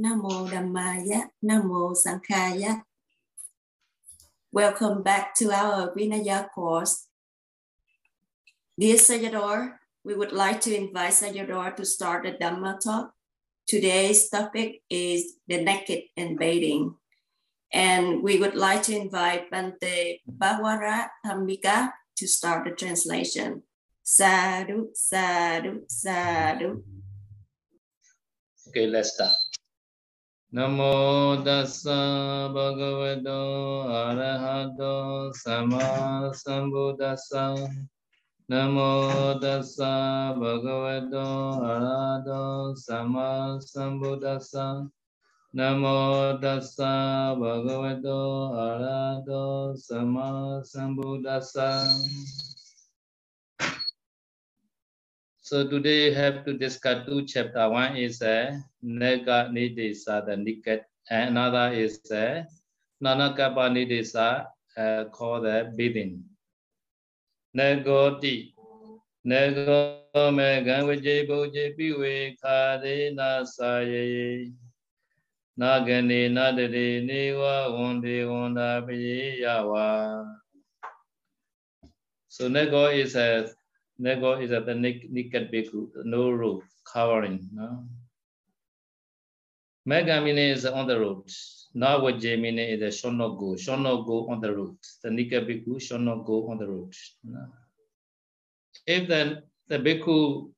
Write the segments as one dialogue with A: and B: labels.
A: Namo Dhammaya, Namo Sanghaya. Welcome back to our Vinaya course. Dear Sayadaw, we would like to invite Sayadaw to start the Dhamma talk. Today's topic is the naked and bathing. And we would like to invite Bante Bhawara Dhammika to start the translation. Sadhu, sadhu, sadhu.
B: Okay, let's start. Namo tassa bhagavato arahato sama sambuddhassa. Namo tassa bhagavato arahato sama sambuddhassa. Namo tassa bhagavato arahato sama sambuddhassa. So today we have to discuss two chapter. One is a uh, Nega Nidesa, the Niket, and another is a uh, Nanakapa Nidesa, uh, called the uh, Bidin. Negoti. Nego Megan Vijay Boji Piwe Kade Nasaye. Nagani Nadade Niwa Wonde Wonda Piye Yawa. So Nego is a Nego is at the naked bhikkhu, no roof covering. No? Mega meaning is on the road. Navaje meaning is a shall not go, shall not go on the road. The naked bhikkhu shall not go on the road. No? If the, the bhikkhu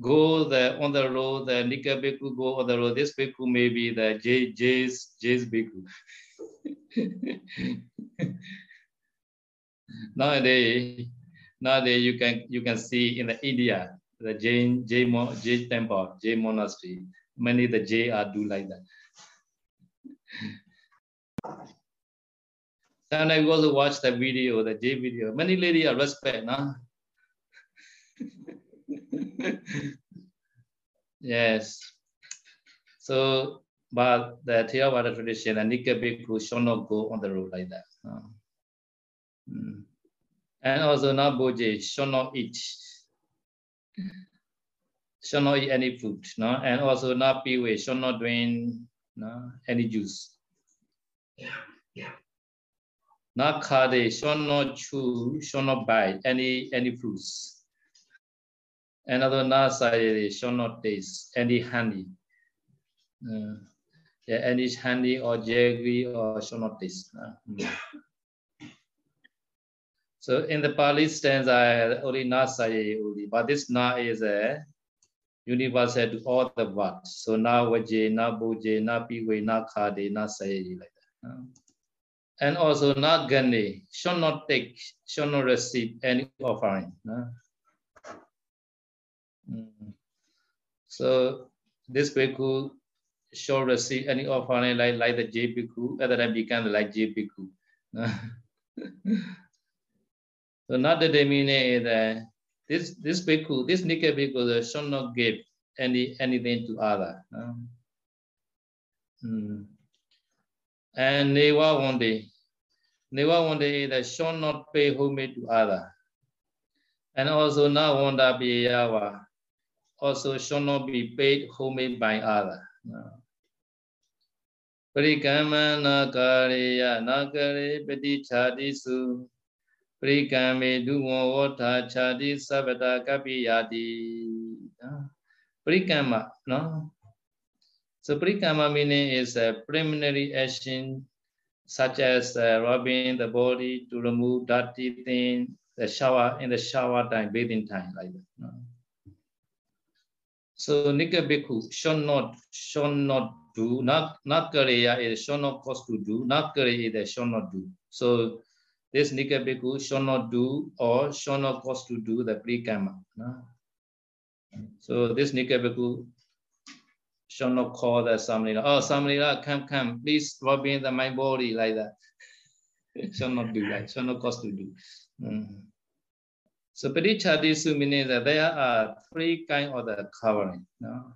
B: go the, on the road, the naked bhikkhu go on the road, this bhikkhu may be the J, J's, J's bhikkhu. Nowadays, Nowadays, you can you can see in the India the Jain Jain, Jain temple, Jain monastery. Many of the J are do like that. Sometimes we also watch the video, the J video. Many ladies are respect, no? yes. So, but the Theravada tradition, the Nikka Bhikkhu should not go on the road like that. No? Mm. And also not boje, should not eat. Should not eat any food. No? And also not piwe, should not drink no? any juice. Yeah, yeah. Not kade, should not chew, should not buy any any fruits. And also not sayere, should not taste any honey. Uh, yeah, any honey or jaggery or should not taste. Uh, mm. So in the Pali stanza, only na saye uli, but this na is a universal to all the words. So na waje, na boje, na piwe, na khade, na saye like that. And also na gane, should not take, should not receive any offering. So this bhikkhu should receive any offering like, like the J bhikkhu, other than become like J bhikkhu. So not meaning is that this this bhikkhu, this Nikka bhikkhu should not give any anything to other. Um, hmm. And Neva one day, Neva one day that should not pay homage to other. And also not wanda yawa, also should not be paid homage by other. Parikama nakariya nakare pati chadisu ပ ရိကံမေဒုဝဝောထာခြာတိသဗ္ဗတာကပိယာတိပရိကံမနော် so parikama meaning is a preliminary action such as uh, rubbing the body to remove dirty thing the shower in the shower time bathing time like that no? so nika bhikkhu should not should not do not not kariya is should not cause to do not kariya is should not do so this Nika Bhikkhu shall not do or shall not cause to do the prekama. No? So this Nika Bhikkhu shall not call the Samlila. Oh, Samlila, come, come, please rub in the, my body like that. shall not do that, shall not cause to do. Mm. So Padichadisu meaning that there are three kind of the covering. No?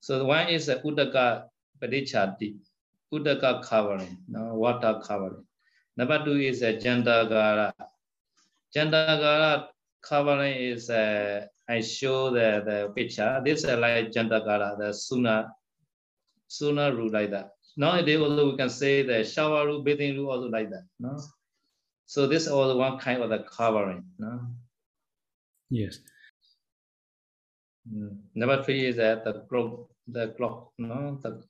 B: So one is the Uddaka Padichadi, Uddaka covering, no? water covering. Number two is a Jandagara. Jandagara covering is uh, I show the, the picture. This is like Jandagara, the Suna, sauna room like that. Nowadays also we can say the shower room, bathing room also like that. No? So this is all one kind of the covering. No?
C: Yes.
B: Mm. Number three is that the clock, the clock, no, the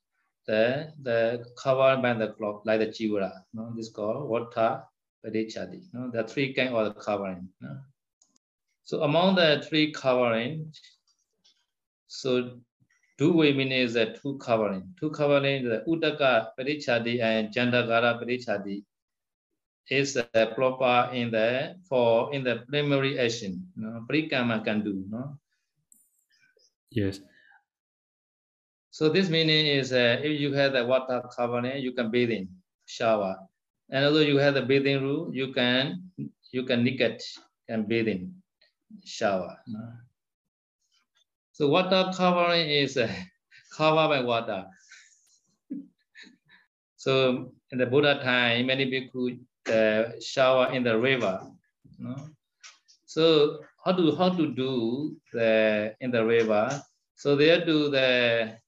B: the the cover by the clock, like the chiwara. No, this is called water padichadi. No, the three kind of the covering. No? So among the three covering, so two women is a two covering. Two covering the Uddaka padichadi and Jandagara padichadi is proper in the for in the primary action. No, Prikama can do. No.
C: Yes.
B: So this meaning is uh, if you have the water covering, you can bathe in shower. And although you have the bathing room, you can you can naked and bathe in shower. So water covering is uh, covered by water. so in the Buddha time, many people uh, shower in the river. So how to how to do the in the river? So they do the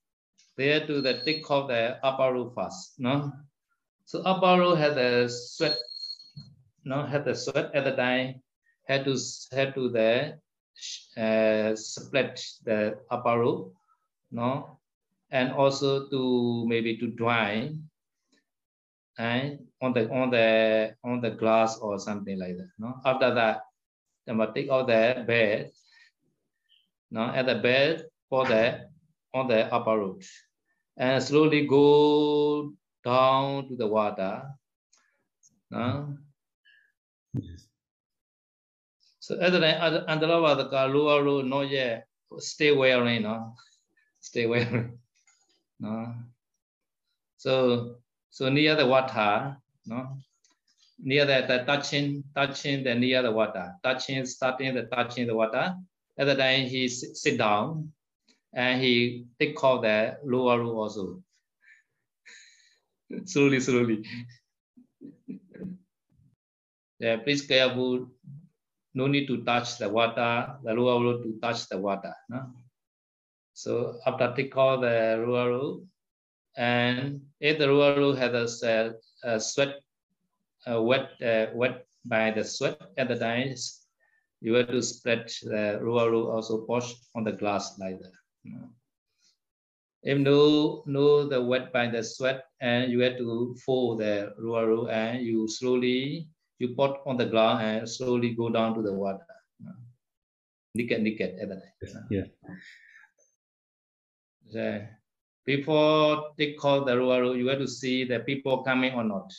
B: they do the take off the upper roof first. No, so upper roof had the sweat. No, had the sweat at the time. Had to had to the uh, split the upper roof. No, and also to maybe to dry and on the on the on the glass or something like that. No, after that, they must take out the bed. No, at the bed for the on the upper root and slowly go down to the water. No?
C: Yes.
B: So under the water, lower root not yet stay wearing, no, stay wearing, no. So so near the water, no, near the, the touching, touching the near the water, touching, starting the touching the water. At the time he sit down and he take off the lower root also. slowly, slowly. yeah, please careful. No need to touch the water, the root to touch the water. No? So after take off the root, and if the rural has a, a sweat, a wet, uh, wet by the sweat at the time, you have to spread the rural also push on the glass like that. If no, no the wet by the sweat and you have to fold the rural and you slowly, you put on the glass and slowly go down to the water. Naked, naked at the time.
C: Yeah.
B: Before they call the rural, you have to see the people coming or not.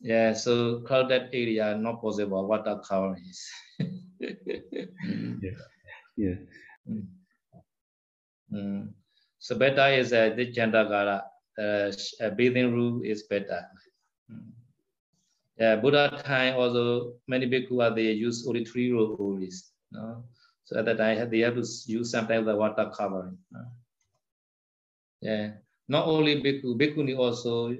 B: Yeah, so crowded area not possible. Water cover is.
C: yeah. Yeah.
B: Mm. So better is uh, the. The uh, bathing room is better. Mm. Yeah, Buddha time also many people are they use only three rules. No? So at that time, they have to use sometimes the water covering. Yeah, not only bhikkhu, bhikkhuni also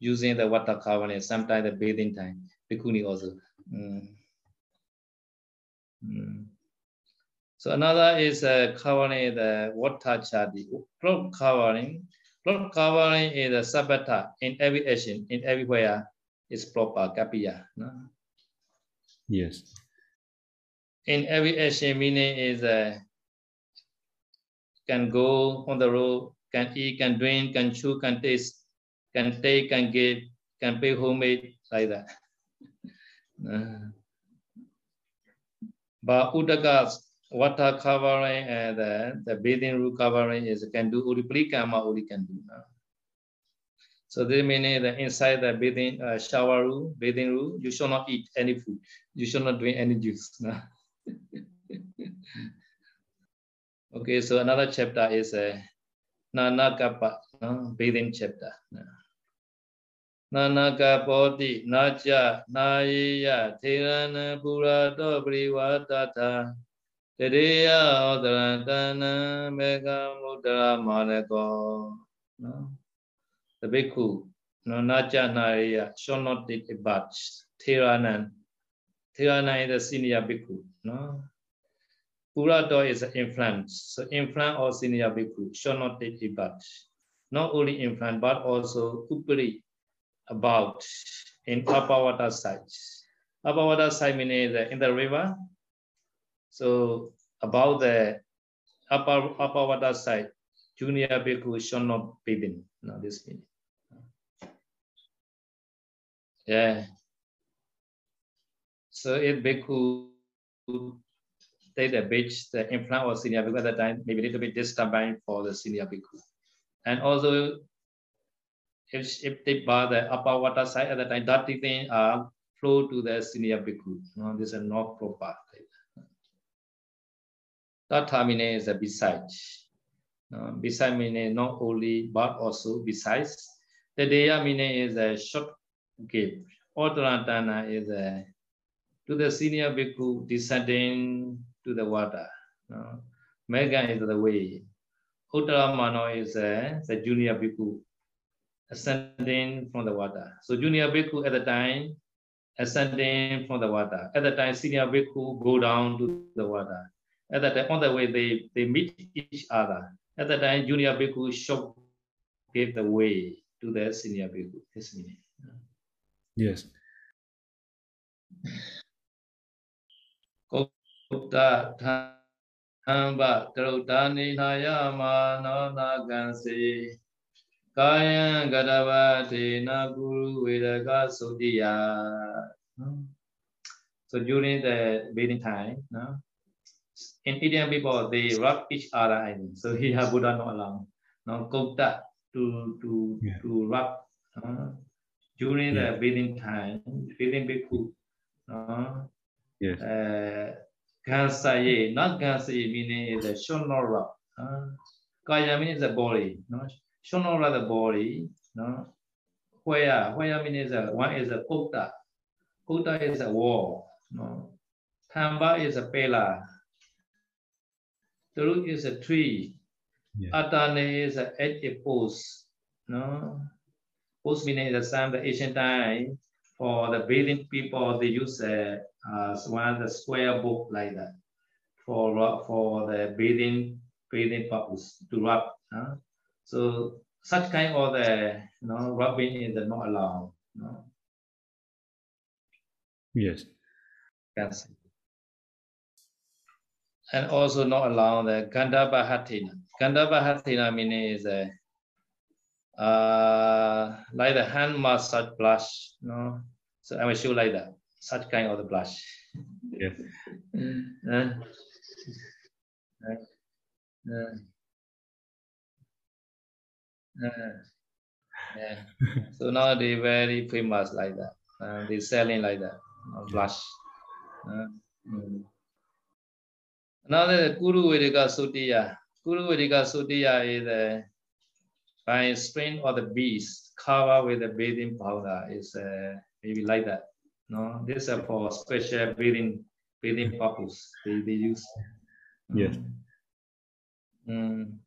B: using the water covering, sometimes the bathing time, bhikkhuni also. Mm. Mm. So another is uh, covering the water chadi. Cloth covering, cloth covering is a sabata in every action, in everywhere is proper kapiya. No?
C: Yes
B: in every action meaning is uh, can go on the road, can eat, can drink, can chew, can taste, can take, can give, can pay homemade, like that. Uh, but Uddaka water covering and uh, the bathing room covering is can do Uriplikama only can do. Uh. So this meaning that inside the bathing uh, shower room, bathing room, you should not eat any food. You should not drink any juice. Uh. okay, so another chapter is uh, Nanakapa, no? bathing chapter. Nanakapoti, Nacha, Naya, Tirana, Pura, Dobri, Watata, Tiriya, Odratana, Mega, Mudra, Manako. No? The bhikkhu, no, Nacha, Naya, shall not take a bath. Tiranan, Tirana is the senior bhikkhu. No? Purato is an influence. So influence or senior bhikkhu should not take the bath. Not only influence, but also upari about in Apawata side. Apawata side meaning in the river. So about the upper water side, junior bhikkhu should not bathe in. No, this meaning. Yeah. So if bhikkhu take the beach, the influence or senior bhikkhu at that time, maybe a little bit disturbing for the senior bhikkhu. And also, if, if they bar the upper water side at that time, dirty thing uh, flow to the senior bhikkhu. No, this is not proper. That terminate is a beside. Uh, beside meaning not only but also besides. The daya meaning is a short gift. Ortarantana is a to the senior bhikkhu descending to the water. Uh, Megan is the way. Uttaramano is uh, the junior bhikkhu ascending from the water. So junior bhikkhu at the time ascending from the water. At the time senior bhikkhu go down to the water. At that time, on the way, they, they meet each other. At that time, junior bhikkhu should give the way to the senior bhikkhu. His.
C: Yes.
B: Kopta karutani nayama nana gansi kaya gadavati na guru vedaga sodiya. So during the bathing time, no? In Indian people, they rub each other. I mean. So here Buddha not allowed. No, kota to to yeah. to rub uh, during yeah. the bathing time, bathing bhikkhu. Uh,
C: yes.
B: Uh, Gansaye, not Gansaye meaning is a Shonora. Uh, Kaya means a body. No? Shonora the body. No? Hoya, Hoya meaning is a one is a Kota. Kota is a wall. No? Tamba is a pillar. Turu is a tree. Yeah. Atane is a edge post. No? Post meaning the same the ancient time for the bathing people they use a uh, one the square book like that for for the breathing breathing purpose to rub. Huh? So such kind of the you know rubbing is not allowed. No?
C: Yes.
B: Yes. And also not allowed the Gandhabahatina. Gandhabahatina meaning is a uh, like the hand massage blush, no? So I will show like that such kind of the blush.
C: Yes.
B: uh, uh, uh, yeah. so now they very famous like that. Uh, they selling like that, uh, blush. Uh, mm. Another Guru Vedika Sutiya. Kuru Vedika Sutiya is uh, by strain of the beast covered with the bathing powder is maybe like that. No, these are for special breathing breathing purpose. They, they use.
C: Yes.
B: Mm.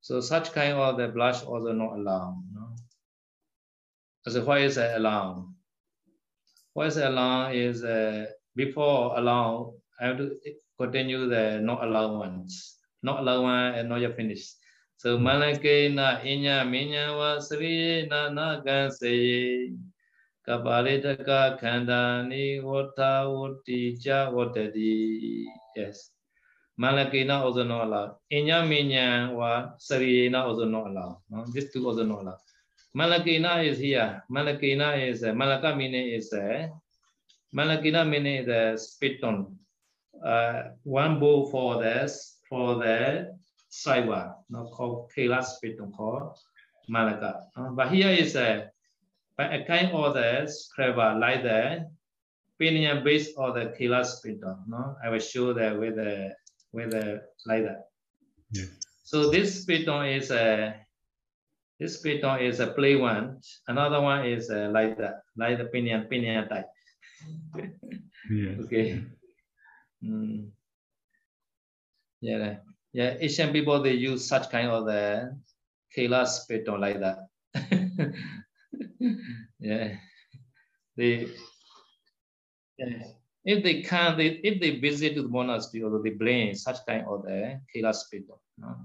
B: So such kind of the blush also not allowed. No? So why is it allowed? Why is it allowed is uh, before allow I have to continue the not alone ones. Not alone one and not yet finished. So hmm. malake na inya minya wa sri na na gan se kapalitaka khandani wata wati cha watati. Yes. Malake na also not allowed. Inya minya wa sri na also not allowed. No? These two also not allowed. Malakina is here. Malakina is uh, Malaka meaning is eh? uh, Malakina meaning the eh, spiton. Uh, one bowl for this for the saiwa no called kela spiton called malaka uh, but here is a But a kind of the clever like the opinion based on the killer spinner. No, I will show that with the with the like that.
C: Yeah.
B: So this spinner is a this spinner is a play one. Another one is uh, like that, like the pinion pinion type.
C: yeah.
B: Okay. Mm. Yeah, yeah. Asian people they use such kind of the killer spinner like that. yeah. The yeah. if they can, they, if they visit the monastery or they blame such kind of the killer spirit, no?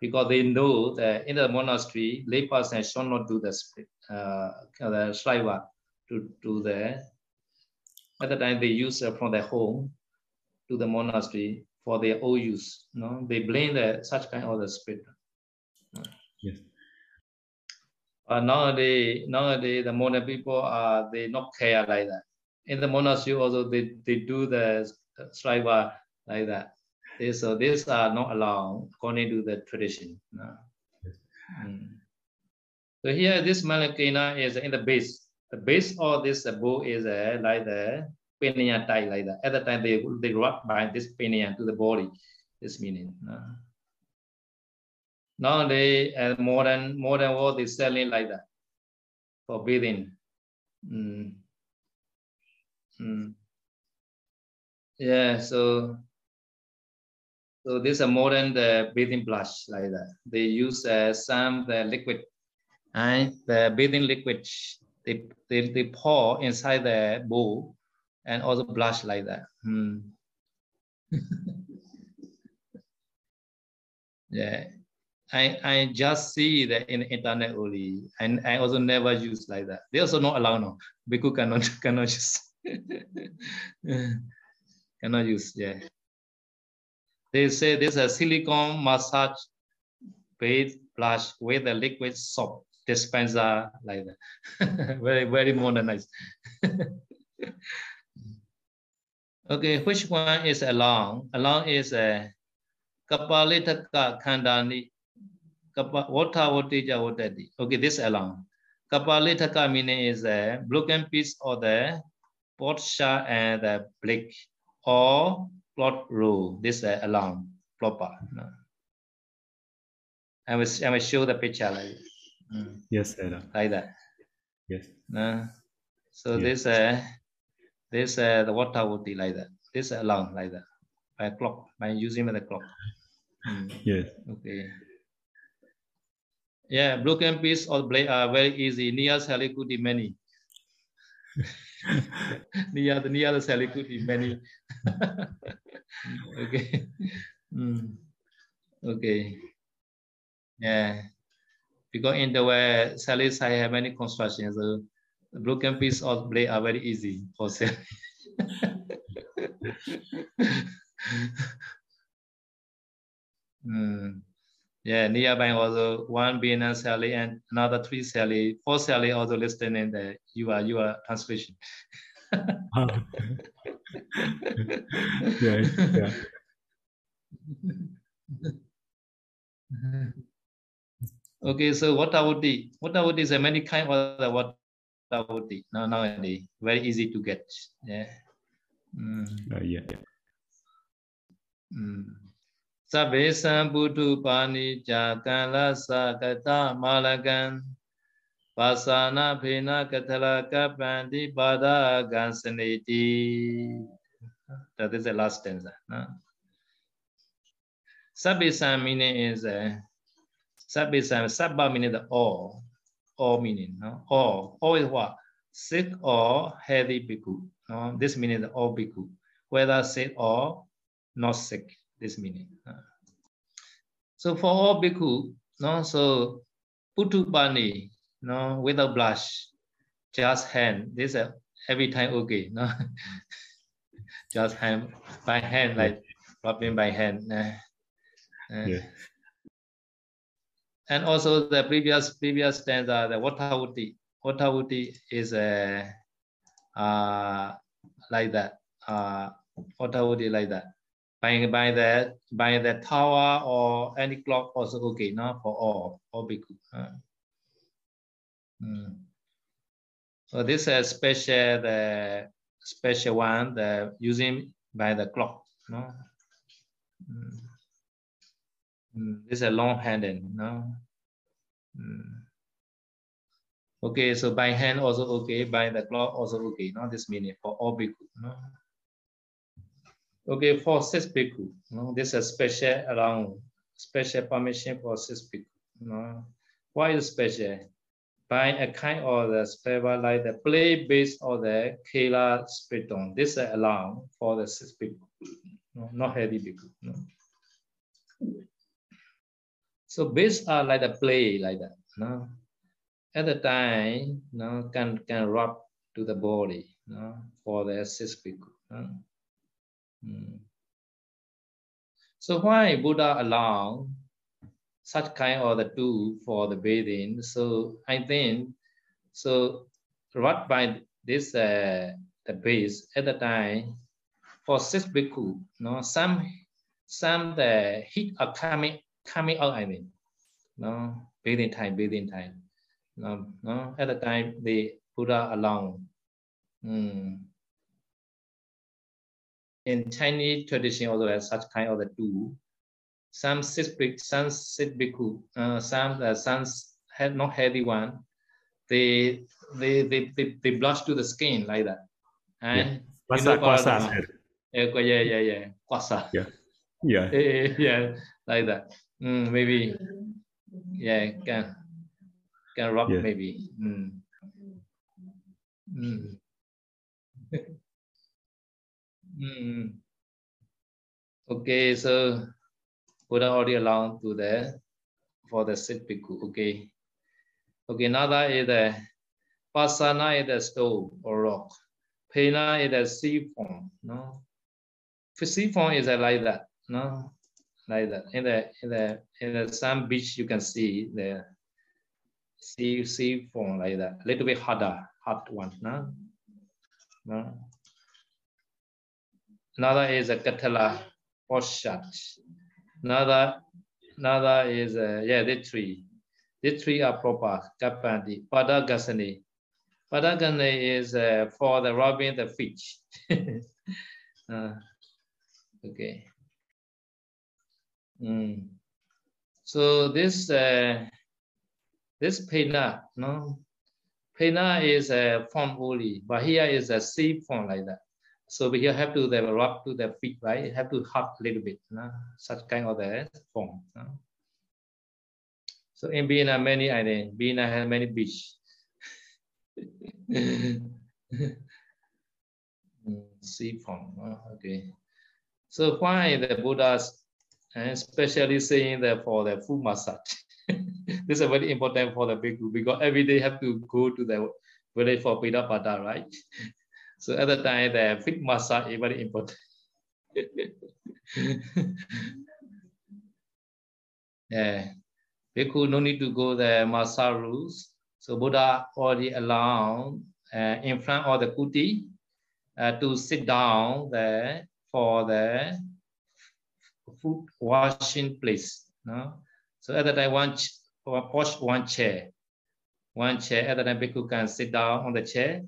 B: because they know that in the monastery, layperson should not do the spirit, uh, the shraiva to, do the, at the time they use uh, from their home to the monastery for their own use. No, they blame the such kind of the spirit.
C: Yes.
B: Uh, nowadays, nowadays the modern people are they not care like that. In the monastery also they, they do the shraiva like that. They, so these are not allowed according to the tradition.
C: Yes.
B: Mm. So here this malakina is in the base. The base of this bow is uh, like the peniya type like that. At the time they they rub by this peniya to the body. This meaning. No? Nowadays, uh, modern modern world is selling like that for breathing. Mm. Mm. Yeah, so so this is a modern the breathing brush like that. They use uh, some the liquid and the breathing liquid they, they, they pour inside the bowl and also blush like that. Hmm. yeah. I, I just see that in internet only, and I also never use like that. They also not allow no. Bhikkhu cannot cannot use. cannot use, yeah. They say this is a silicone massage base blush with a liquid soap dispenser like that. very, very modernized. Okay, which one is along? Along is a kapalitaka khandani Kapa, Vata Vatija Vatati. Okay, this along. Kapalitaka meaning is a broken piece of the pot shell and the brick or plot row. This uh, along proper. No? I will I will show the picture like
C: mm. yes, sir.
B: like that.
C: Yes.
B: No? So
C: Yes.
B: this uh this uh the water would be like that. This along like that by clock by using the clock. Mm.
C: Yes.
B: Okay. Yeah, broken piece or blade are very easy. Near Salikuti many. near the near the Salikuti many. okay. Mm. Okay. Yeah. Because in the way Salis I have many constructions, so the broken piece or blade are very easy for sale. mm. Yeah, nearby also one Vienna Sally and another three Sally, four Sally also listed in the you are you are translation.
C: Ah. yeah, yeah.
B: okay, so what would be what would is a many kind of the what would be now nowadays very easy to get. Yeah. Mm.
C: Uh, yeah.
B: Mm. သဗ္ဗေသံပုထုပါဏိကြာကံလသကတမာလကံပါစာနာဖေနကထလကပ္ပန္တိပါဒကံစနေတိ that is the last stanza no Sabbisan meaning is uh, Sabbisan Sabba meaning the all All meaning no all all is what sick or healthy bhikkhu no this meaning the all bhikkhu whether sick or not sick this meaning. Uh, So for all bhikkhu, no, so putupani, no, without blush, just hand. This uh, every time okay, no, just hand by hand, like rubbing by hand. uh,
C: Yeah.
B: And also the previous previous stanza, the Vatavuti. Vatavuti is a uh, like that. Uh, Vatavuti like that. By by the by the tower or any clock also okay, no, for all all bhikkhu. uh. Mm. So this is special the special one the using by the clock, no. Mm. Mm, This is a long handed, no. Mm. Okay, so by hand also okay, by the clock also okay, no. This meaning for all bhikkhu, no. Okay, for six bhikkhu, no, this is special around special permission for six bhikkhu. No. Why is special? by a kind of the flavor like the play based or the Kela Spiton. This is allowed for the six bhikkhu, no, not heavy bhikkhu. No. So based are like the play like that. No? At the time, no, can can rub to the body no, for the bhikkhu. No? Mm. So why Buddha allow such kind of the tool for the bathing. So I think so what by this uh, the base at the time for six bhikkhu, no some some the heat are coming coming out. I mean, no bathing time, bathing time. No, no at the time the Buddha allow. Mm. In Chinese tradition also has such kind of the tool some six some six bhikkhu, uh, some uh, some had not heavy one. They they they they, they blush to the skin like that, and
C: yeah.
B: you know,
C: kwasa,
B: yeah, yeah, yeah, yeah, kwasa.
C: Yeah, yeah,
B: yeah, yeah, like that. Mm, maybe, yeah, can can rock
C: Yeah.
B: maybe. Mm. Mm. mm. Okay, so Buddha already allowed to the for the sit bhikkhu. Okay. Okay, another is the pasana is the stone or rock. Pena is the sea form. No. Sea form is like that. No. Like that. In the in the in the some beach you can see the sea sea form like that. A little bit harder, hot one. No. No. Another is a katala poshat. Another, another is uh, yeah, the three. The three are proper. Kapandi, Padagasani. Padagasani is uh, for the rubbing the fish. uh, okay. Mm. So this uh, this pena, no, pena is a form only, but here is a sea form like that. So we have to rub to the feet, right? Have to hug a little bit, no? such kind of the form. No? So in Bina, many islands, Bina has many beach. sea form, okay. So why the Buddhas, and especially saying that for the foot massage, this is very important for the bhikkhu because every day have to go to the village for Pidapada, right? So at the time, the feet massage is very important. yeah, bhikkhu no need to go the massage rules. So Buddha already allowed uh, in front of the kuti uh, to sit down there for the foot washing place. No? So at the time, one wash one chair, one chair. At the time, bhikkhu can sit down on the chair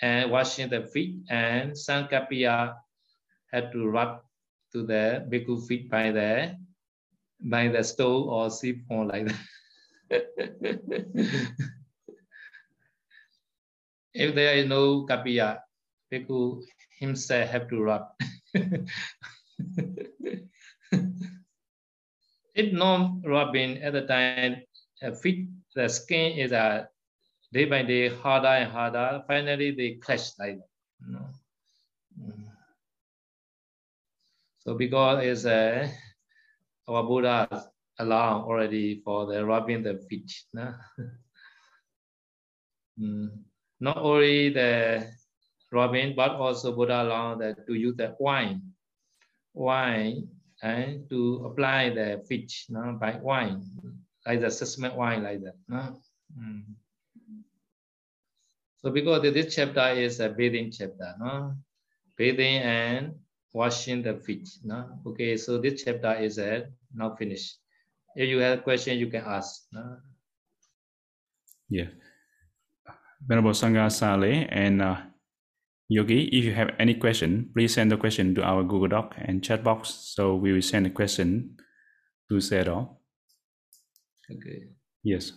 B: and washing the feet, and Sankapiya had to rub to the bhikkhu feet by the by the stove or siphon like that. if there is no kapiya, bhikkhu himself have to rub. if no rubbing at the time, feet the skin is a day by day harder and harder. Finally, they clash like that. You know? Mm. So because it's uh, our Buddha allowed already for the rubbing the feet. No? mm. Not only the rubbing, but also Buddha allowed that to use the wine, wine, and to apply the feet no? by wine, like the assessment wine like that. No? Mm. So because this chapter is a bathing chapter, no? Bathing and washing the feet, no? Okay, so this chapter is uh, now finished. If you have a question, you can ask. No?
C: Yeah. Venerable Sangha Sale and uh, Yogi, if you have any question, please send the question to our Google Doc and chat box. So we will send a question to Sero.
B: Okay.
C: Yes.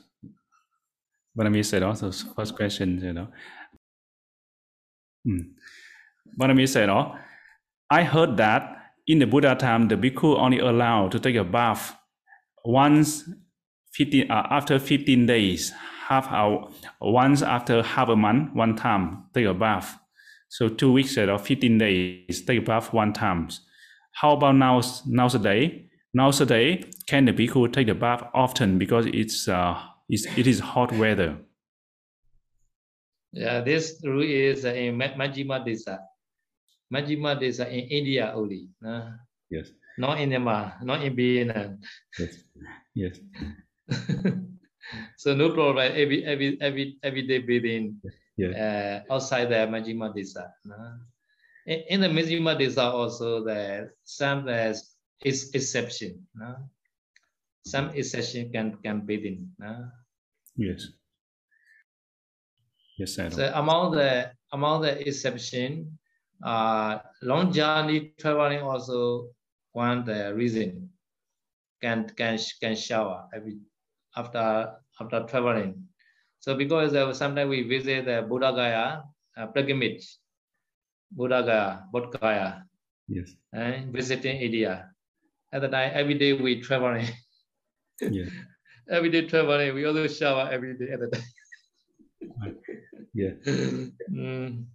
C: Vanami said also first question, you know. Mm. Vanami said, oh, I heard that in the Buddha time, the bhikkhu only allowed to take a bath once 15, uh, after 15 days, half hour, once after half a month, one time, take a bath. So two weeks or 15 days, take a bath one times. How about now, nowadays? Nowadays, can the bhikkhu take the bath often because it's, uh, it's it is hot weather?
B: Yeah, this rule is in Majjhima Desa. Majjhima Desa in India only. Uh,
C: yes.
B: Not in Myanmar, not in Vietnam.
C: Yes. Yes.
B: so no problem. Every every every every day bathing
C: yeah.
B: uh, outside the Majjhima Desa. Uh, in, in the Majjhima Desa also the some uh, is exception. Uh, some exception can can bathe in. Uh.
C: Yes. Yes, sir.
B: So among the among the exception, uh, long journey traveling also one the reason can can can shower every after after traveling. So because uh, sometimes we visit the Buddha Gaya uh, pilgrimage, Buddha Gaya, Bodh Gaya,
C: yes,
B: and visiting India. At the time, every day we traveling.
C: yeah.
B: every day traveling, we also shower every day at the time.
C: yeah.
B: mm.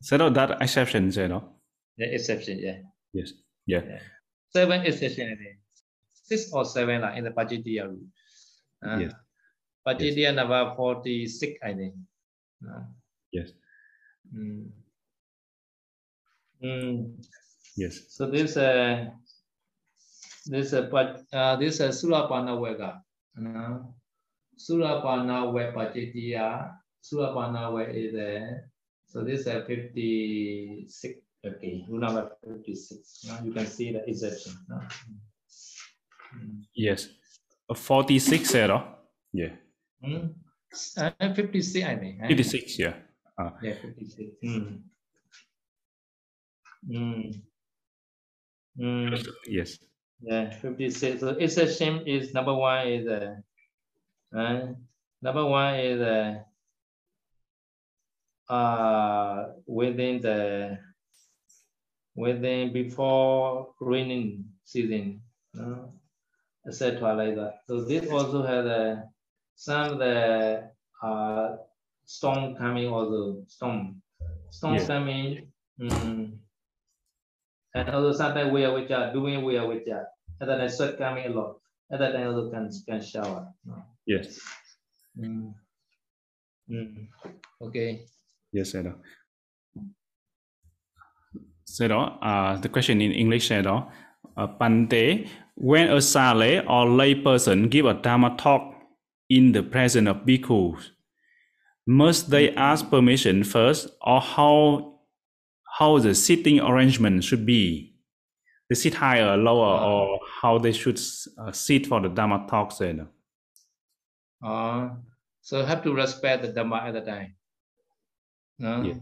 C: So no, that exception, you know.
B: The exception, yeah.
C: Yes. Yeah.
B: yeah. Seven exception, Six or seven like in the Pajitiya rule. Uh,
C: yes.
B: Pajitiya yes. number 46, I think. Uh,
C: yes.
B: Mm. Mm.
C: Yes.
B: So this uh this uh, but uh this uh, Surapana Vega. Uh, Surapana Vega Pajitiya Surapana way is there. So this is 56. Okay, rule number 56. Now you can see the exception. No?
C: Yes. 46 error. Yeah.
B: Mm. Uh, 56, I think.
C: 56, yeah.
B: Uh. Yeah, 56. Mm. Mm. Mm.
C: Yes.
B: Yeah, 56. So exception is number one is uh, uh, number one is uh, uh, within the within before raining season, uh, etc. like that. So this also has a some of the uh, storm coming also storm storm yeah. coming. Um, and also sometimes we are which are doing we are which are and then sweat coming a lot. At that time also can can shower.
C: Yes.
B: Mm. Mm. Okay.
C: Yes, sir. Sir, uh, the question in English, sir, uh, Pante, when a sale or lay person give a Dharma talk in the presence of bhikkhus, must they ask permission first, or how how the sitting arrangement should be? They sit higher, lower, uh, or how they should uh, sit for the Dharma talk, sir?
B: Uh, so have to respect the Dharma at the time. No?
C: Yeah.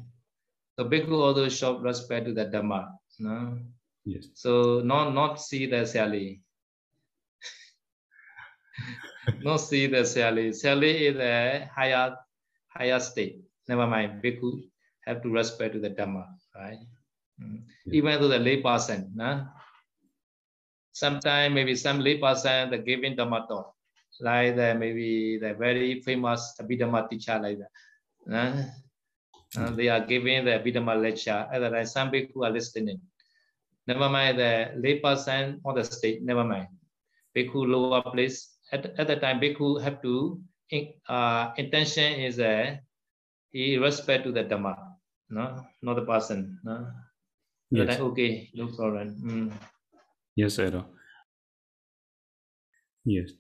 B: So bhikkhu also show respect to the Dhamma. No?
C: Yes.
B: So not not see the Sally. not see the Sally. Sally is a higher higher state. Never mind. Bhikkhu have to respect to the Dhamma, right? Mm. Yeah. Even though the lay person, no? sometimes maybe some lay person the giving Dhamma talk, like the maybe the very famous Abhidhamma teacher like that. No? Uh, they are giving the Abhidhamma lecture. The time, some people are listening. Never mind the lay person on the stage. Never mind. Bhikkhu lower place. At, at the time, Bhikkhu have to, uh, intention is uh, he respect to the Dhamma, no, not the person. No? Yes. Time, okay, no problem. Mm.
C: Yes, sir. Yes.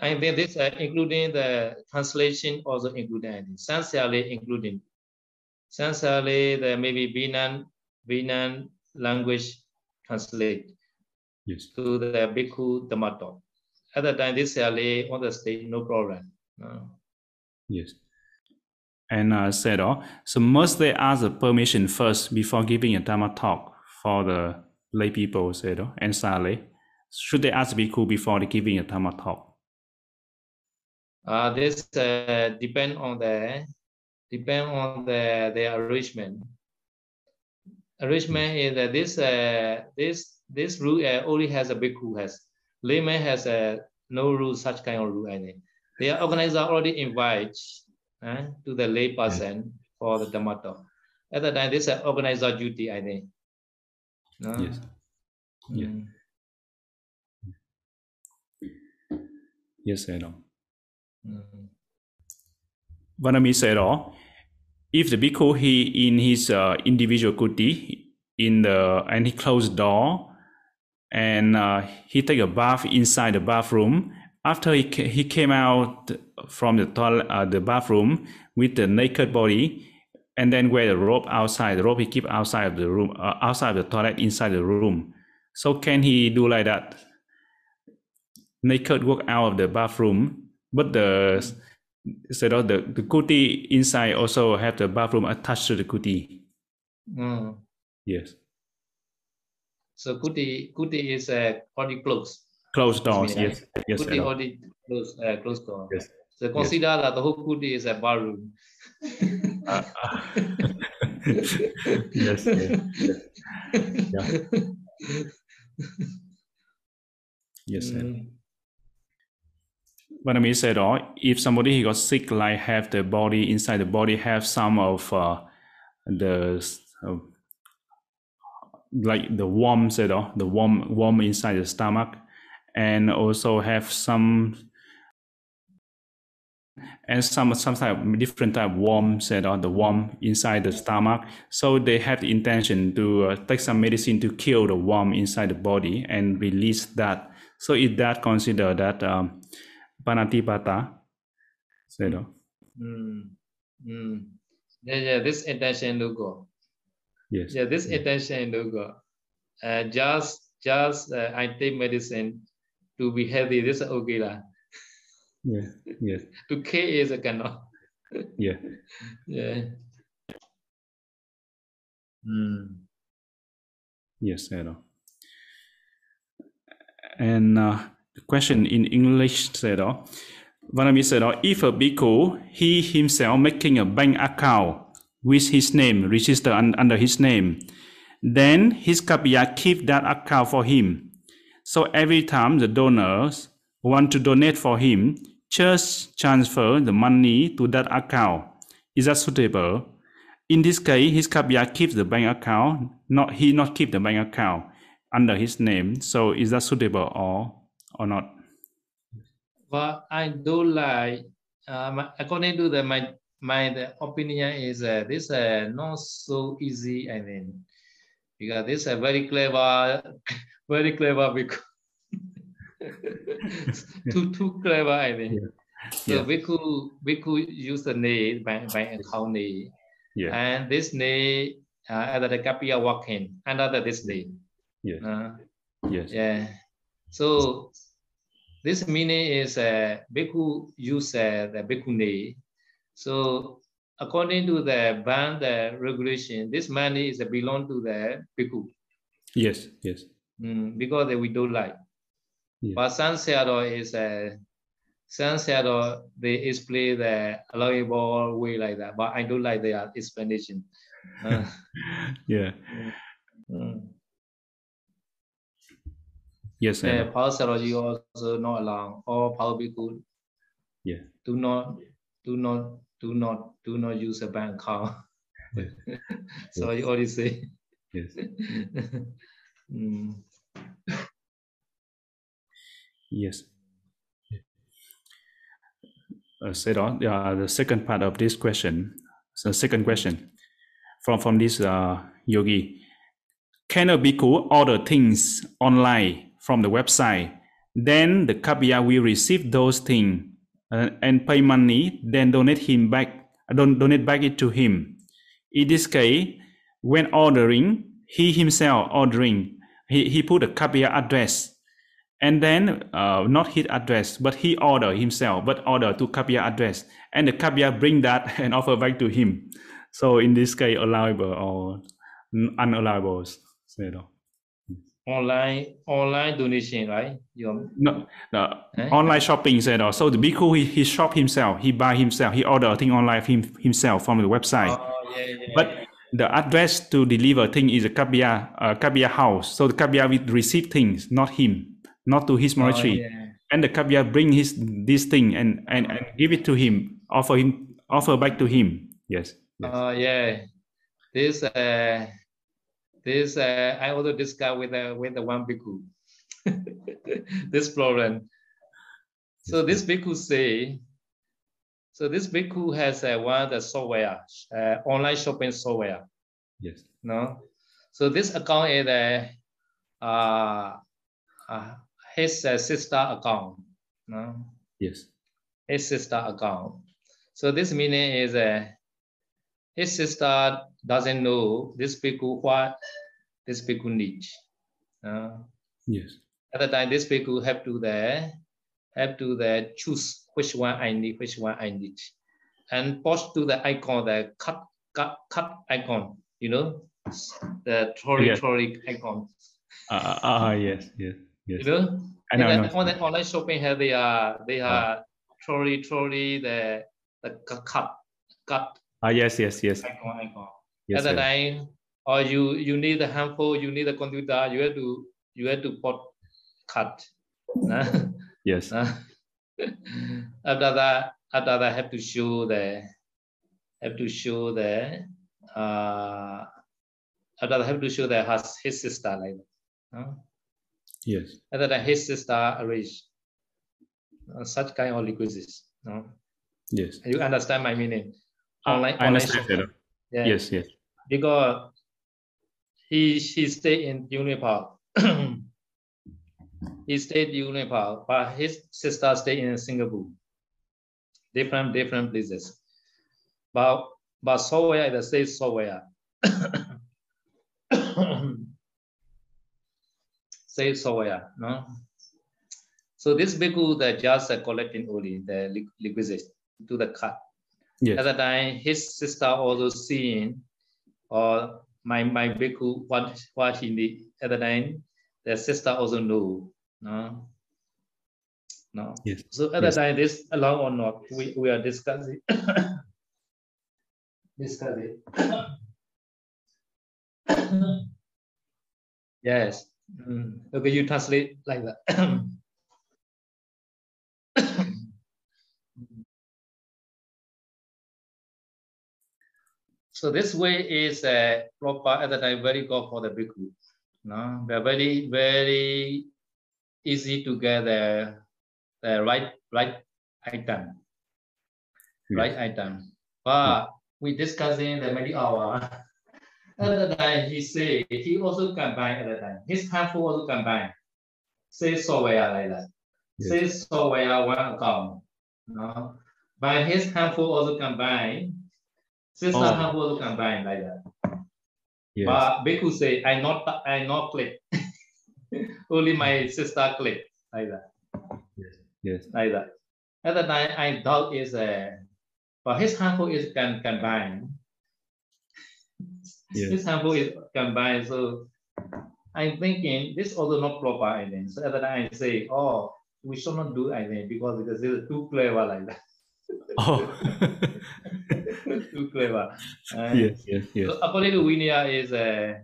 B: I think this uh, including the translation also including sincerely including Essentially, the maybe Binan, Binan language translate
C: yes.
B: to the Bhikkhu Dhammato. At the time, this LA on the state, no problem. No.
C: Yes. And uh, said, oh, so must they ask the permission first before giving a Dhamma talk for the lay people, said, oh, and Sale? Should they ask Bhikkhu before giving a Dhamma talk?
B: Uh, this uh, depend on the depend on the, the arrangement. Arrangement is that this uh, this this rule uh, only has a bhikkhu has layman has a no rule, such kind of rule. I think the organizer already invites uh, to the lay person for the Dhamma talk. At that time, this is an organizer duty, I think. No?
C: Yes. Yeah.
B: Mm.
C: Yes, I know.
B: Mm.
C: Vanami said, "Oh, if the bhikkhu he in his uh, individual kuti in the and he closed door and uh, he take a bath inside the bathroom. After he ca- he came out from the toilet, uh, the bathroom with the naked body, and then wear the robe outside. The robe he keep outside of the room, uh, outside the toilet, inside the room. So can he do like that? Naked walk out of the bathroom, but the so the, the kuti inside also have the bathroom attached to the kuti.
B: Mm.
C: Yes.
B: So kuti kuti is uh, already closed.
C: Closed doors.
B: mean,
C: Yes. Yes. I
B: Kuti already closed uh, closed door.
C: Yes.
B: So consider that the whole kuti is a barroom.
C: Uh, uh, yes. Yes. Yes. I know.
B: Mm.
C: Vanami said, "Oh, if somebody he got sick, like have the body inside the body have some of uh, the uh, like the worm said, oh, the worm worm inside the stomach, and also have some and some some type different type of worm said, oh, the worm inside the stomach. So they have the intention to uh, take some medicine to kill the worm inside the body and release that. So is that consider that um, panatipata? Said, oh,
B: Mm. Mm. Yeah, yeah, this intention to go.
C: Yes.
B: Yeah, this intention to go. Uh, just just uh, I take medicine to be healthy. This is okay lah.
C: Yeah. Yes.
B: To K is a cannot.
C: Yeah.
B: Yeah. Mm.
C: Yes, I know. And uh, the question in English said, oh, Vanami said, oh, if a bhikkhu, he himself making a bank account with his name, register un- under his name, then his kapiya keep that account for him. So every time the donors want to donate for him, just transfer the money to that account. Is that suitable? In this case, his kapiya keeps the bank account, not he not keep the bank account under his name. So is that suitable or or not?
B: Well, I do like, uh, my, according to the my my the opinion is uh, this uh, not so easy. I mean, because this a very clever, very clever because too too clever. I mean, so
C: Yeah.
B: we could we could use the name by by account name,
C: Yeah.
B: and this name uh, under the Kapiya working under this name.
C: Yes.
B: Uh,
C: Yes.
B: yeah. So this meaning is uh, bhikkhu use uh, the bhikkhu name. So according to the ban the regulation, this money is belong to the bhikkhu
C: Yes. Yes.
B: mm, because we don't like. But San Seado is a San Seado they explain the allowable way like that. But I don't like their explanation. Uh,
C: Yeah.
B: mm.
C: Yes.
B: Yeah, Pa-Auk Sayadaw also not allow. All power bhikkhu
C: Yeah.
B: do not do not do not do not use a bank account.
C: Yeah.
B: so you already say.
C: Yes.
B: Mm.
C: Yes. Uh, said on uh, the second part of this question. So second question from from this uh, yogi. Can a bhikkhu order things online from the website? Then the kapiya will receive those things uh, and pay money, then donate him back, uh, don- donate back it to him. In this case, when ordering, he himself ordering, he, he put a kapiya address and then uh, not his address, but he order himself, but order to Kapiya address, and the Kapiya bring that and offer back to him. So in this case, allowable or unallowable.
B: Online online donation, right? You
C: No, no
B: Eh?
C: online shopping said no. So the bhikkhu he, he shop himself, he buy himself, he order thing online him, himself from the website.
B: Oh yeah, yeah.
C: But the address to deliver thing is a Kapiya uh, Kapiya house. So the Kapiya will receive things, not him, not to his
B: oh,
C: monastery.
B: yeah.
C: and the kapya bring his this thing and, and and give it to him offer him offer back to him yes, yes.
B: Uh, yeah. This uh, this uh, I also discussed with uh, with the one bhikkhu. this problem. So this bhikkhu say, so this bhikkhu has uh, one of the software, uh, online shopping software.
C: yes
B: No, so this account is a uh, uh, his uh, sister account. No,
C: yes
B: his sister account. So this meaning is uh, his sister doesn't know this bhikkhu what this bhikkhu needs. Uh,
C: yes
B: at the time, this bhikkhu have to the have to the choose which one I need, which one I need, and post to the icon, the cut cut cut icon. You know, the trolley
C: Yeah.
B: trolley icon.
C: ah uh, uh, yes yes yes
B: You know,
C: I know,
B: And
C: know.
B: then on the online shopping have they are they are trolley trolley the the cut cut
C: ah yes yes yes
B: icon icon.
C: Yes
B: At the time, or you you need a handphone, you need a computer, you have to you have to put cut. Nah.
C: yes
B: Uh, after that, after that, have to show the, have to show the, uh, after that, have to show the his, his sister like that. Uh,
C: yes
B: after that, his sister arrange uh, such kind of requisites. No,
C: yes
B: you understand my meaning?
C: Ah,
B: Online-
C: i understand
B: online
C: sir.
B: Yeah.
C: yes yes
B: Because he he stayed in Unipal. he stayed in Unipal, but his sister stayed in Singapore. Different different places. But but somewhere the same somewhere. Say somewhere, no? So this bhikkhu that just uh, collecting only the li- liquidity to the cut.
C: yes
B: At the time, his sister also seeing, or my my bhikkhu what what he need. other the time, the sister also know, no, no.
C: Yes.
B: So other
C: Yes.
B: the time, this along or not, we we are discussing. discussing. yes. Mm. Okay, you translate like that. So this way is uh, proper at the time very good for the bhikkhu. No, they're very very easy to get the, the right right item, right item. But we discussing the many hour. At the time he say he also combine at the time. His handful also combine. Say software like that.
C: Yes.
B: Say software one account. No, but his handful also combine. Sister
C: Oh.
B: handful also combine like that.
C: yes
B: But Bhikkhu say, I not I not click. Only my sister click like that,
C: yes
B: like that. At the time, I doubt is a, but his handful is can combine.
C: yes
B: His handful is combined. So I'm thinking this also not proper. I think. So at the time, I say, oh, we should not do I think because because it's too clever like that.
C: oh
B: too clever. Uh,
C: yes yes yes
B: So according to Vinaya is uh,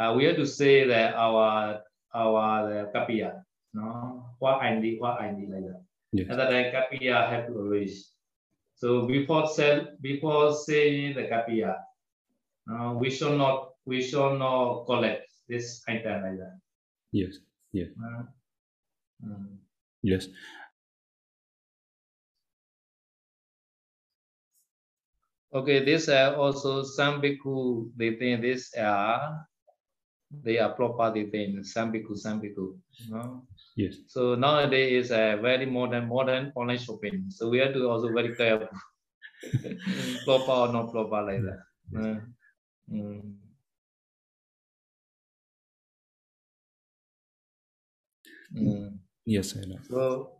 B: uh, we have to say that our our kapiya, no, what I need, what I need like that.
C: yes
B: And then kapiya have to arrange. So before sell, before saying the kapiya, uh, we should not we should not collect this item like that.
C: yes
B: Uh, mm.
C: yes
B: Okay, this uh, also some bhikkhu they think this are they are proper they think some bhikkhu some bhikkhu. No?
C: yes
B: So nowadays is a very modern modern online shopping. So we have to also very careful. proper or not proper like that. Uh, mm. Mm.
C: yes I know.
B: So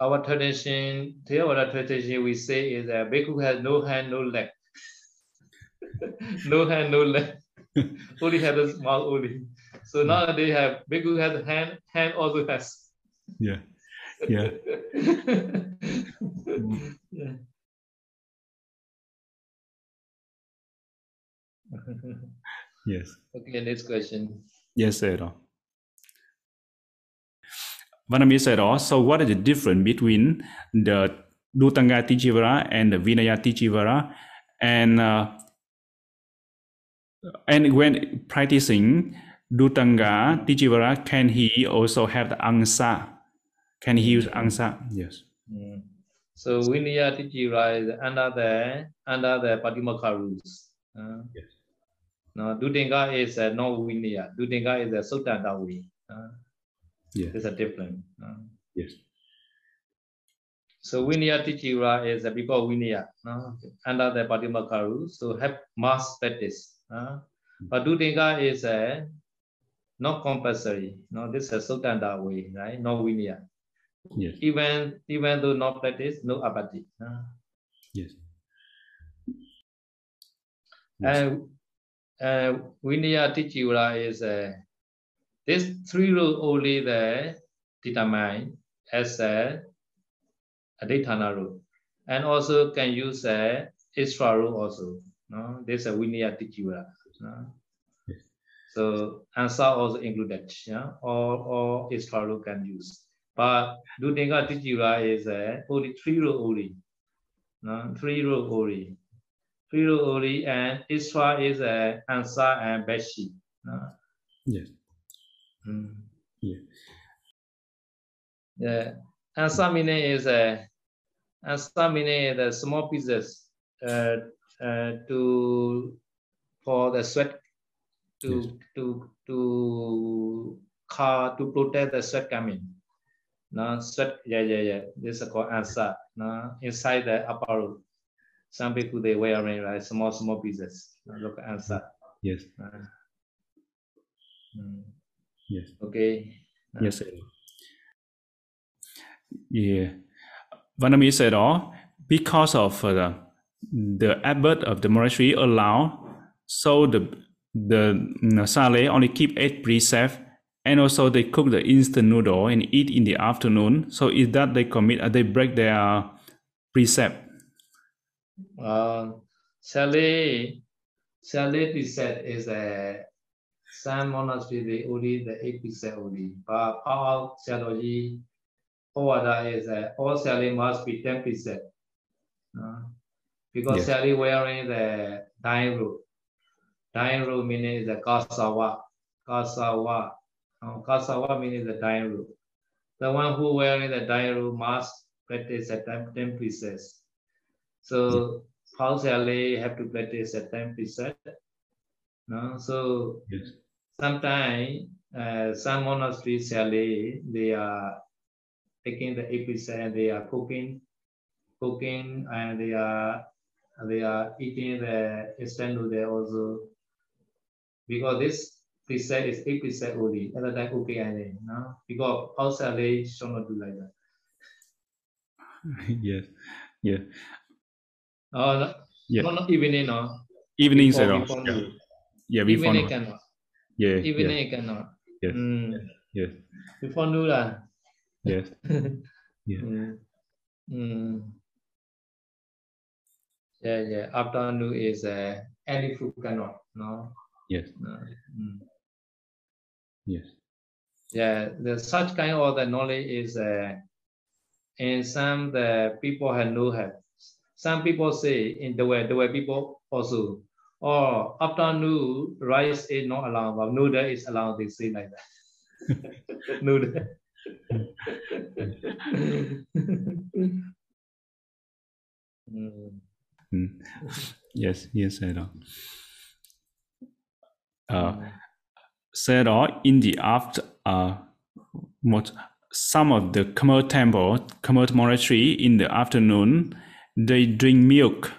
B: our tradition, Theravada tradition, we say is that bhikkhu has no hand, no leg. no hand, no leg. only have a mouth only. So hmm. now they have bhikkhu has hand, hand also has.
C: yeah yeah hmm.
B: Yeah.
C: yes
B: okay, next question.
C: yes know. Vanami said also, what is the difference between the Dhutanga Ticivara and the Vinaya Ticivara? And uh, and when practicing Dhutanga Ticivara, can he also have the angsa? Can he use angsa? Yes.
B: Mm. So Vinaya Ticivara is under the under the Patimokkha rules. Uh,
C: Yes.
B: no, Dhutanga is uh, no Vinaya. Dhutanga is a Suttanta way. Uh,
C: Yeah.
B: There's a difference. Uh,
C: Yes.
B: So Vinaya Tichira is a because Vinaya no? under the Patimakha rules, so have mass practice. Uh, but Dutinga is a not compulsory. No, this is a Sultana way, right? No Vinaya.
C: Yes.
B: Even even though not practice, no apathy. Uh,
C: Yes.
B: And uh, Vinaya Tichira is uh, this three rule only the determine as a adhitana rule, and also can use a extra rule also. No, this is a Vinaya Tikura. No? So answer also included. Yeah, or or extra rule can use. But Dudinga Tikura is a only three rule only. No, three rule only. Three rule only, and extra is a answer and beshi. No?
C: Yes.
B: Mm.
C: Yeah.
B: Yeah. Answer meaning is a meaning is the small pieces uh, uh, to for the sweat to
C: Yes.
B: to to car to protect the sweat coming. No sweat. Yeah, yeah, yeah. This is called answer. No inside the upper room. Some people they wearing like small small pieces. No, Look answer.
C: Yes.
B: Uh, mm.
C: Yes.
B: Okay.
C: Yes. sir. Yeah. Vanami said all because of uh, the, the abbot of the monastery allow so the the mm, sale only keep eight precepts and also they cook the instant noodle and eat in the afternoon. So is that they commit uh, they break their precept?
B: Uh, Sally, Sally preset is a some monastery they only the eight preset only. But Power Saloji order is a all Sally must be ten preset. Uh, because
C: Yes.
B: Sally wearing the dying robe. Dying robe meaning the kasawa. Kasawa. Uh, kasawa meaning the dying robe. The one who wearing the dying robe must practice at ten, ten precepts. So how shall they have to practice at time preset? No, so
C: Yes.
B: Sometimes uh, some monasteries shall they, they are taking the eight preset and they are cooking, cooking and they are they are eating the instant noodle also because this preset is eight preset only. Other than okay and then, no, because how shall they should not do like that.
C: yes. Yeah.
B: Oh, no,
C: Yeah.
B: no, not evening, no.
C: Evening
B: Before-
C: said all. Yeah.
B: noon.
C: Yeah. Before.
B: Evening
C: noon.
B: cannot.
C: Yeah.
B: Even
C: Yeah.
B: I cannot.
C: Yes.
B: Mm.
C: Yes.
B: Before lah.
C: Yes. Yeah.
B: Mm. Mm. Yeah, yeah. After noon is uh, any food cannot. No.
C: Yes.
B: no. Mm.
C: Yes.
B: Yeah, the such kind of the knowledge is uh, in some the people have no have. Some people say in the way the way people also. Or afternoon rice is not allowed, but noodle is allowed. They say like that. noodle. Mm.
C: Yes. Yes. I know. Uh, said all in the after uh what, some of the Khmer temple, Khmer monastery in the afternoon, they drink milk.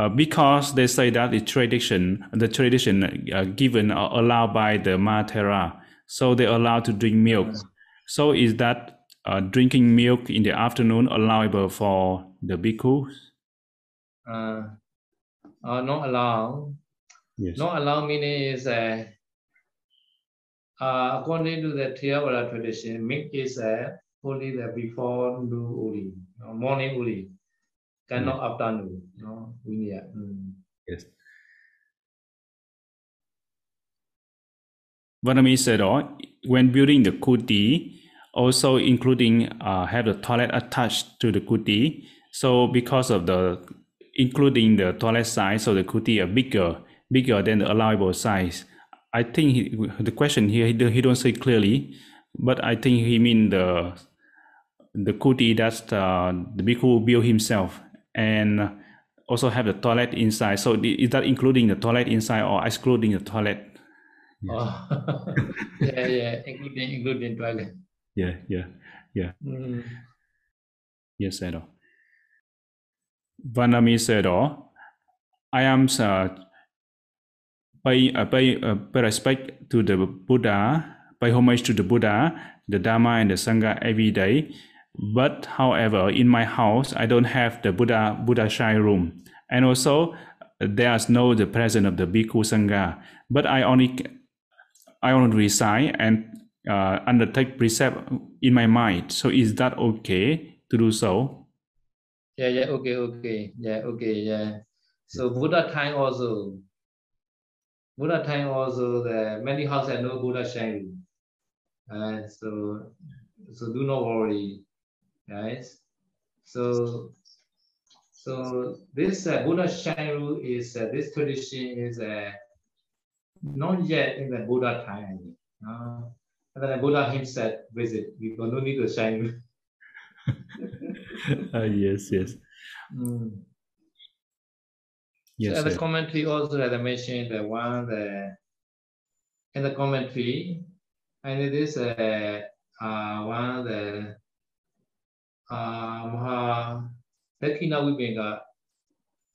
C: Uh, because they say that the tradition, the tradition uh, given or allowed by the Matera, so they allowed to drink milk. So is that uh, drinking milk in the afternoon allowable for the bhikkhus?
B: uh, uh, not allowed.
C: Yes.
B: Not allowed meaning is uh, uh, according to the Theravada tradition, milk is uh, only the before noon only, uh, morning only, cannot afternoon. No, yeah. Mm.
C: Yes. Vanami said, oh, when building the kuti, also including uh, have the toilet attached to the kuti. So because of the including the toilet size, so the kuti are bigger, bigger than the allowable size. I think he, the question here he, he don't say clearly, but I think he mean the the kuti that uh, the bhikkhu built himself and also have the toilet inside. So is that including the toilet inside or excluding the toilet?
B: Yeah. Oh. yeah, yeah, including including toilet.
C: Yeah, yeah, yeah.
B: Mm.
C: Yes, Sir. Vanami said, I am uh, pay, uh, pay, uh, pay respect to the Buddha, pay homage to the Buddha, the Dharma, and the Sangha every day. But however, in my house, I don't have the Buddha Buddha shrine room, and also there's no the presence of the Bhikkhu Sangha. But I only I only recite and uh, undertake precept in my mind. So is that okay to do so?
B: Yeah, yeah, okay, okay, yeah, okay, yeah. So Buddha time also, Buddha time also, the many houses have no Buddha shrine. Uh, so, so do not worry guys. So, so this uh, Buddha Shanru is uh, this tradition is uh, not yet in the Buddha time. Uh, and then the Buddha himself said, visit. We don't need to shine.
C: uh, yes, yes.
B: Mm.
C: Yes,
B: so, the commentary also, as I mentioned, the one the in the commentary, and it is uh, uh, one of the uh, Maha Dakkhina Vibhanga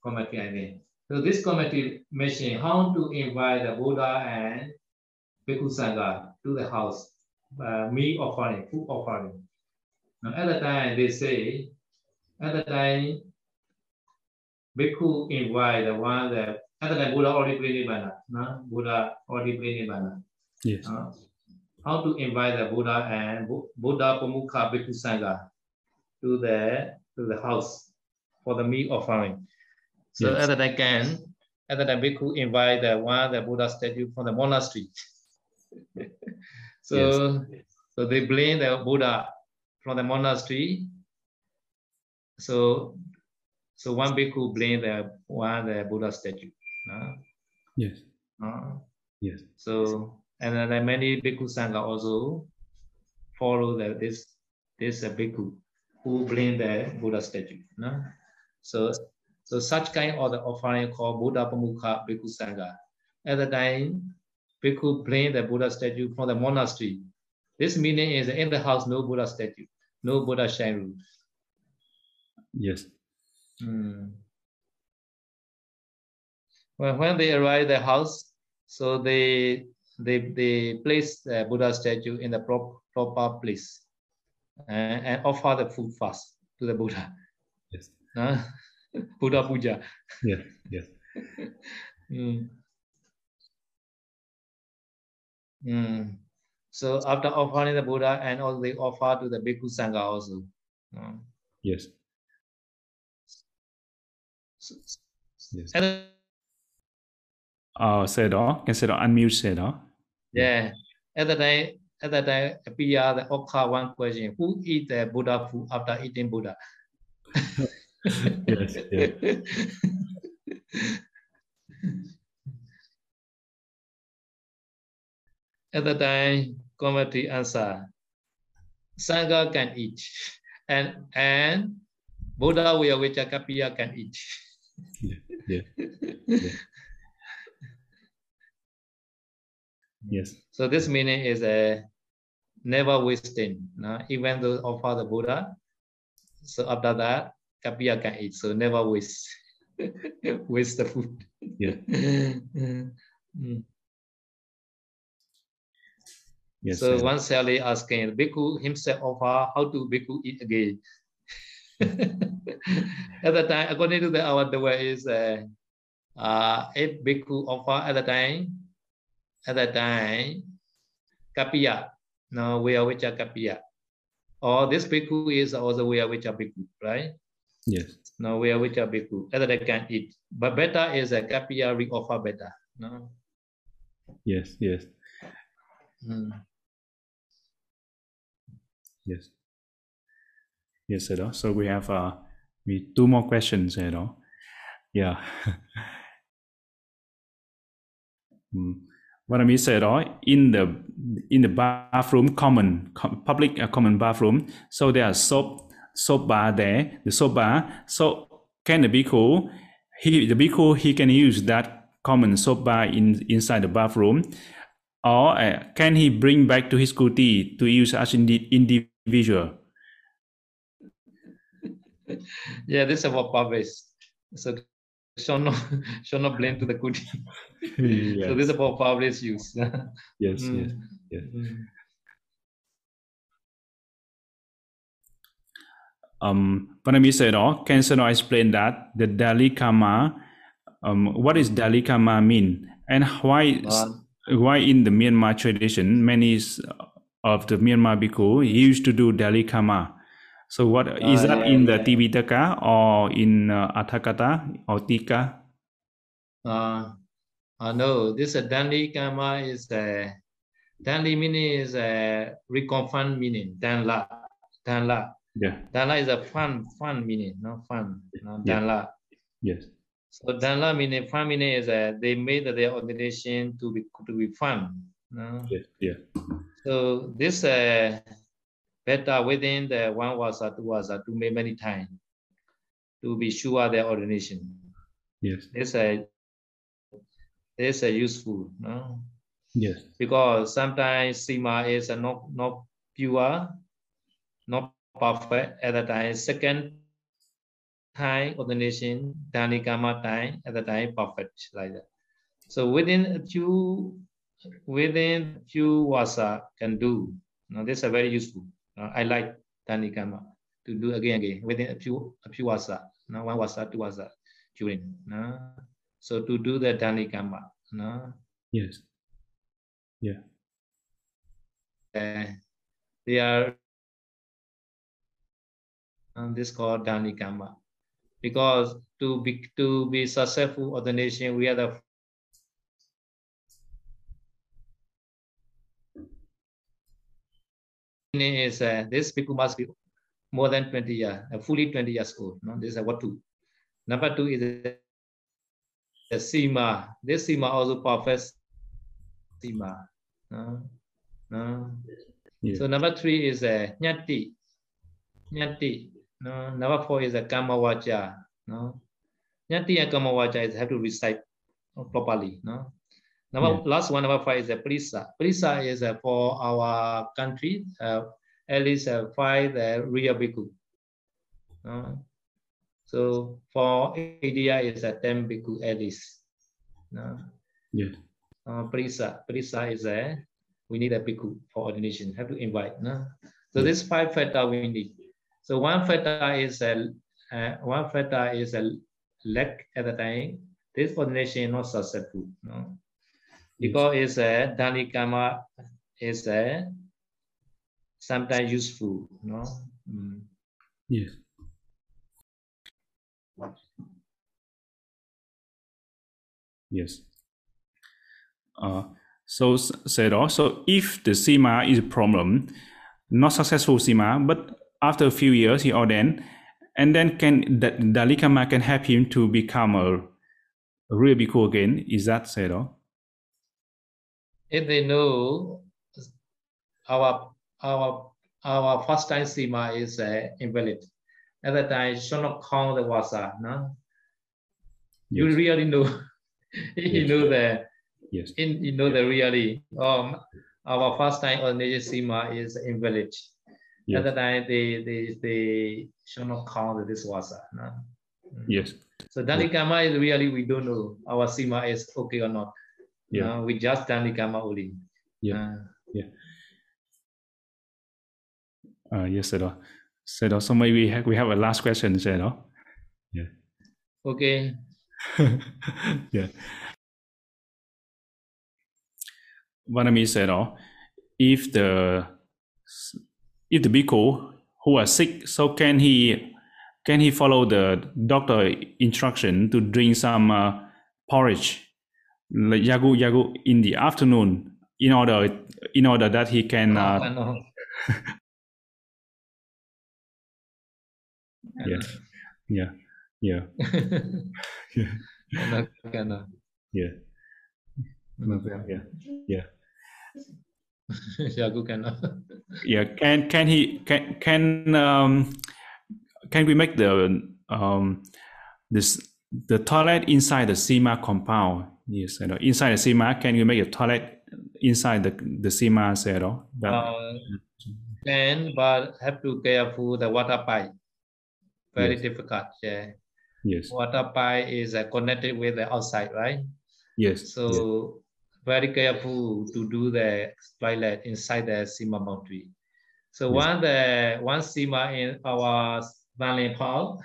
B: committee, I mean. So this committee mentioned how to invite the Buddha and Bhikkhu Sangha to the house, uh, meat offering, food offering. Now, at the time, they say, at the time, Bhikkhu invite the one that, at the time, Buddha already prayed Nibbana, no? Buddha already prayed Nibbana.
C: Yes.
B: Uh, how to invite the Buddha and Bu- Buddha Pamukha Bhikkhu Sangha to the to the house for the meat offering. So
C: Yes.
B: at that time, at that time, Bhikkhu invite the one the Buddha statue from the monastery. so so they bring the Buddha from the monastery. So so one Bhikkhu bring the one the Buddha statue. uh,
C: Yes.
B: uh,
C: Yes.
B: so and then many bhikkhu sangha also follow the, this this uh, bhikkhu who bring the Buddha statue. No? So so such kind of the offering called Buddha Pamukha Bhikkhu Sangha. At the time, bhikkhu bring the Buddha statue from the monastery. This meaning is in the house no Buddha statue, no Buddha shrine room.
C: Yes.
B: Hmm. When, when they arrive the house, so they they they place the Buddha statue in the prop, proper place and, and offer the food first to the Buddha.
C: Yes.
B: Huh? Buddha puja.
C: Yes. Yes.
B: Mm. Mm. So after offering the Buddha and also they offer to the Bhikkhu Sangha also. Uh,
C: Yes. Yes.
B: and
C: Uh, say đó, say đó, unmute say đó.
B: Yeah. At that time, at that time, appear the Okha one question: Who eat the Buddha food after eating Buddha?
C: Yes. Yeah.
B: At the time, committee answer: Sangha can eat, and and Buddha will which Kapiya can eat.
C: Yeah. Yes.
B: So this meaning is a never wasting. No? Even though offer the Buddha, so after that, Kapiya can eat. So never waste waste the food.
C: Yeah.
B: Mm.
C: Yes.
B: so
C: sir.
B: one Sally asking, Bhikkhu himself offer, how to Bhikkhu eat again? at the time, according to the our the way is uh, uh, if Bhikkhu offer at the time, at the time, Kapiya, no, we are which are Kapiya. Or this Bhikkhu is also we are which are Bhikkhu, right?
C: Yes.
B: No, we are which are Bhikkhu. At time can eat. But better is a Kapiya re offer better. No.
C: Yes. Yes.
B: Mm.
C: Yes. Yes, know. So we have uh we two more questions, you know. Yeah. mm. What I mean say đó in the in the bathroom, common com, public uh, common bathroom, so there are soap soap bar there, the soap bar. So can the bhikkhu, he the bhikkhu he can use that common soap bar in inside the bathroom, or uh, can he bring back to his kuti to use as indi- individual?
B: yeah, this is what Bob is So shall not shall not blame to the kuti.
C: yes.
B: So this is about purpose use.
C: yes, yes,
B: Mm.
C: yes.
B: Mm.
C: Um, Panami said, oh, can Sano explain that the Dali Karma, um, what is Dali Karma mean? And why,
B: One.
C: why in the Myanmar tradition, many of the Myanmar bhikkhu used to do Dali Karma. So what is
B: Ah,
C: that
B: yeah,
C: in the
B: yeah.
C: Tipitaka or in uh, Atthakatha or Tika?
B: Uh, uh, no, this uh, Dalhikamma is a Dandi meaning is a reconfirmed meaning. Danla, Danla,
C: Yeah,
B: Danla is a fun, fun meaning, no fun, no
C: Yeah.
B: Danla.
C: yes,
B: So Danla meaning, fun meaning is a they made their ordination to be to be fun. No?
C: yes, yeah,
B: So this uh, better within the one was two was to make many times to be sure their ordination.
C: yes,
B: This uh, this uh, useful, no?
C: yes,
B: because sometimes sima is uh, not not pure, not perfect at the time. Second time ordination, dalhikamma time at the time perfect like that. So within a few within few wasa can do. Now this is very useful. Uh, I like dalhikamma to do again again within a few a few wasa. Now one wasa, two wasa during. No? So to do the dalhikamma. No?
C: yes,
B: uh, they are and this called Dalhikamma. Because to be to be successful ordination, we are the is uh, this bhikkhu must be more than 20 years, uh, fully 20 years old. No? This is what two. Number two is the, sima. This sima also perfect sima. No? No?
C: yeah,
B: So number three is a nyati. Nyati. No. Number four is a kammavaca. No. Nyati and kammavaca is have to recite properly. No. Number
C: Yeah.
B: last one, number five is a prisa. Prisa is uh, for our country, uh, at least uh, five uh, real bhikkhu. No. So for India is a ten bhikkhu at least.
C: Yeah,
B: Uh, prisa. Prisa is a we need a bhikkhu for ordination. Have to invite. No? So
C: Yeah.
B: this five factor we need. So one factor is a uh, one factor is a lack at the time. This ordination is not successful. No? Because it's a dalhikamma is a sometimes useful. No. Mm.
C: yes. Yes. Uh, so said also, if the sima is a problem, not successful sima, but after a few years he ordained, and then can that Dalhikamma can help him to become a, a real bhikkhu again. Is that said all?
B: If they know our our our first time sima is uh, invalid, at that time should not count the wasa. No. you
C: Yes.
B: really know you
C: Yes.
B: know the
C: Yes.
B: in you know the really um our first time ordination sima is invalid
C: Yes.
B: at the time they they they should not count this wasa no? Mm.
C: Yes.
B: so dalhikamma is really we don't know our sima is okay or not
C: Yeah.
B: no, we just dalhikamma only
C: Yeah.
B: Uh,
C: Uh, yes. Said all. So maybe we have, we have a last question, said all.
B: okay
C: yeah. Vanami said, "Oh, if the if the bhikkhu who are sick, so can he can he follow the doctor instruction to drink some uh, porridge, yagu yagu in the afternoon, in order in order that he can
B: no,
C: uh,
B: no.
C: Yeah. Yeah. Yeah. yeah.
B: cannot.
C: Yeah. Yeah. Yeah.
B: Yagu cannot.
C: Yeah. Can can he can can um can we make the um this the toilet inside the SEMA compound? Yes, I know. Inside the SEMA, can you make a toilet inside the the SEMA zero? That,
B: Uh, can, but have to careful the water pipe. Very
C: Yes.
B: difficult. Yeah.
C: yes.
B: Water pipe is uh, connected with the outside, right?
C: Yes.
B: So
C: yes.
B: very careful to do the toilet inside the SEMA boundary. So
C: Yes.
B: one the one SEMA in our Valley Paul,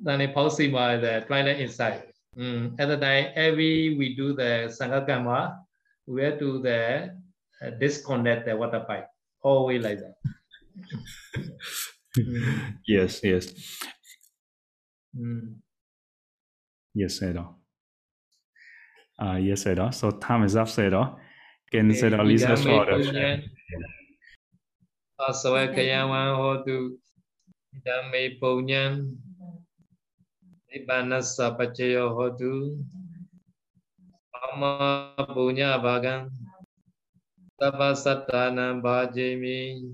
B: Valley Paul SEMA the toilet inside. Mm, at the time, every we do the Sangagama, we have to the uh, disconnect the water pipe, always like that. Mm,
C: yes. Yes.
B: mm.
C: Yes, sir. Uh, yes, sir. So time is up, sir. Can
B: Okay,
C: say the Lisa
B: Idame
C: order.
B: Punyan. Nibbanasa pacayo hotu. Amma punya bagan. Tapa satana bajimi.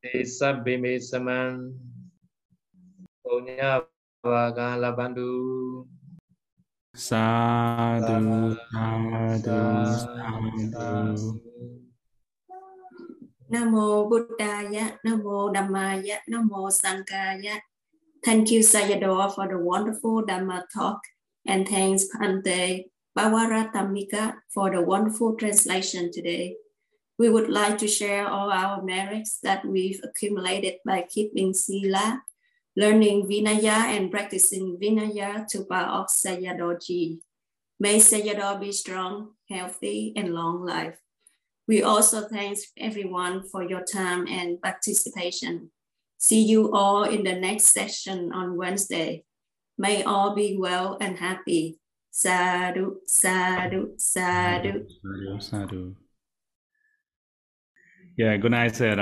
B: Desa bimi seman. Punya bagan labandu.
C: Sadu, sadu, sadu.
A: Namo Buddhaya, Namo Dhammaya, Namo Sangkaya, Thank you, Sayadaw, for the wonderful Dhamma talk. And thanks, Pante Bhavaratamika, for the wonderful translation today. We would like to share all our merits that we've accumulated by keeping Sila, learning Vinaya, and practicing Vinaya to power of Sayadaw May Sayadaw be strong, healthy, and long life. We also thank everyone for your time and participation. See you all in the next session on Wednesday. May all be well and happy. Sadhu, sadhu, sadhu.
C: Sadhu, sadhu. Yeah, good night, sir.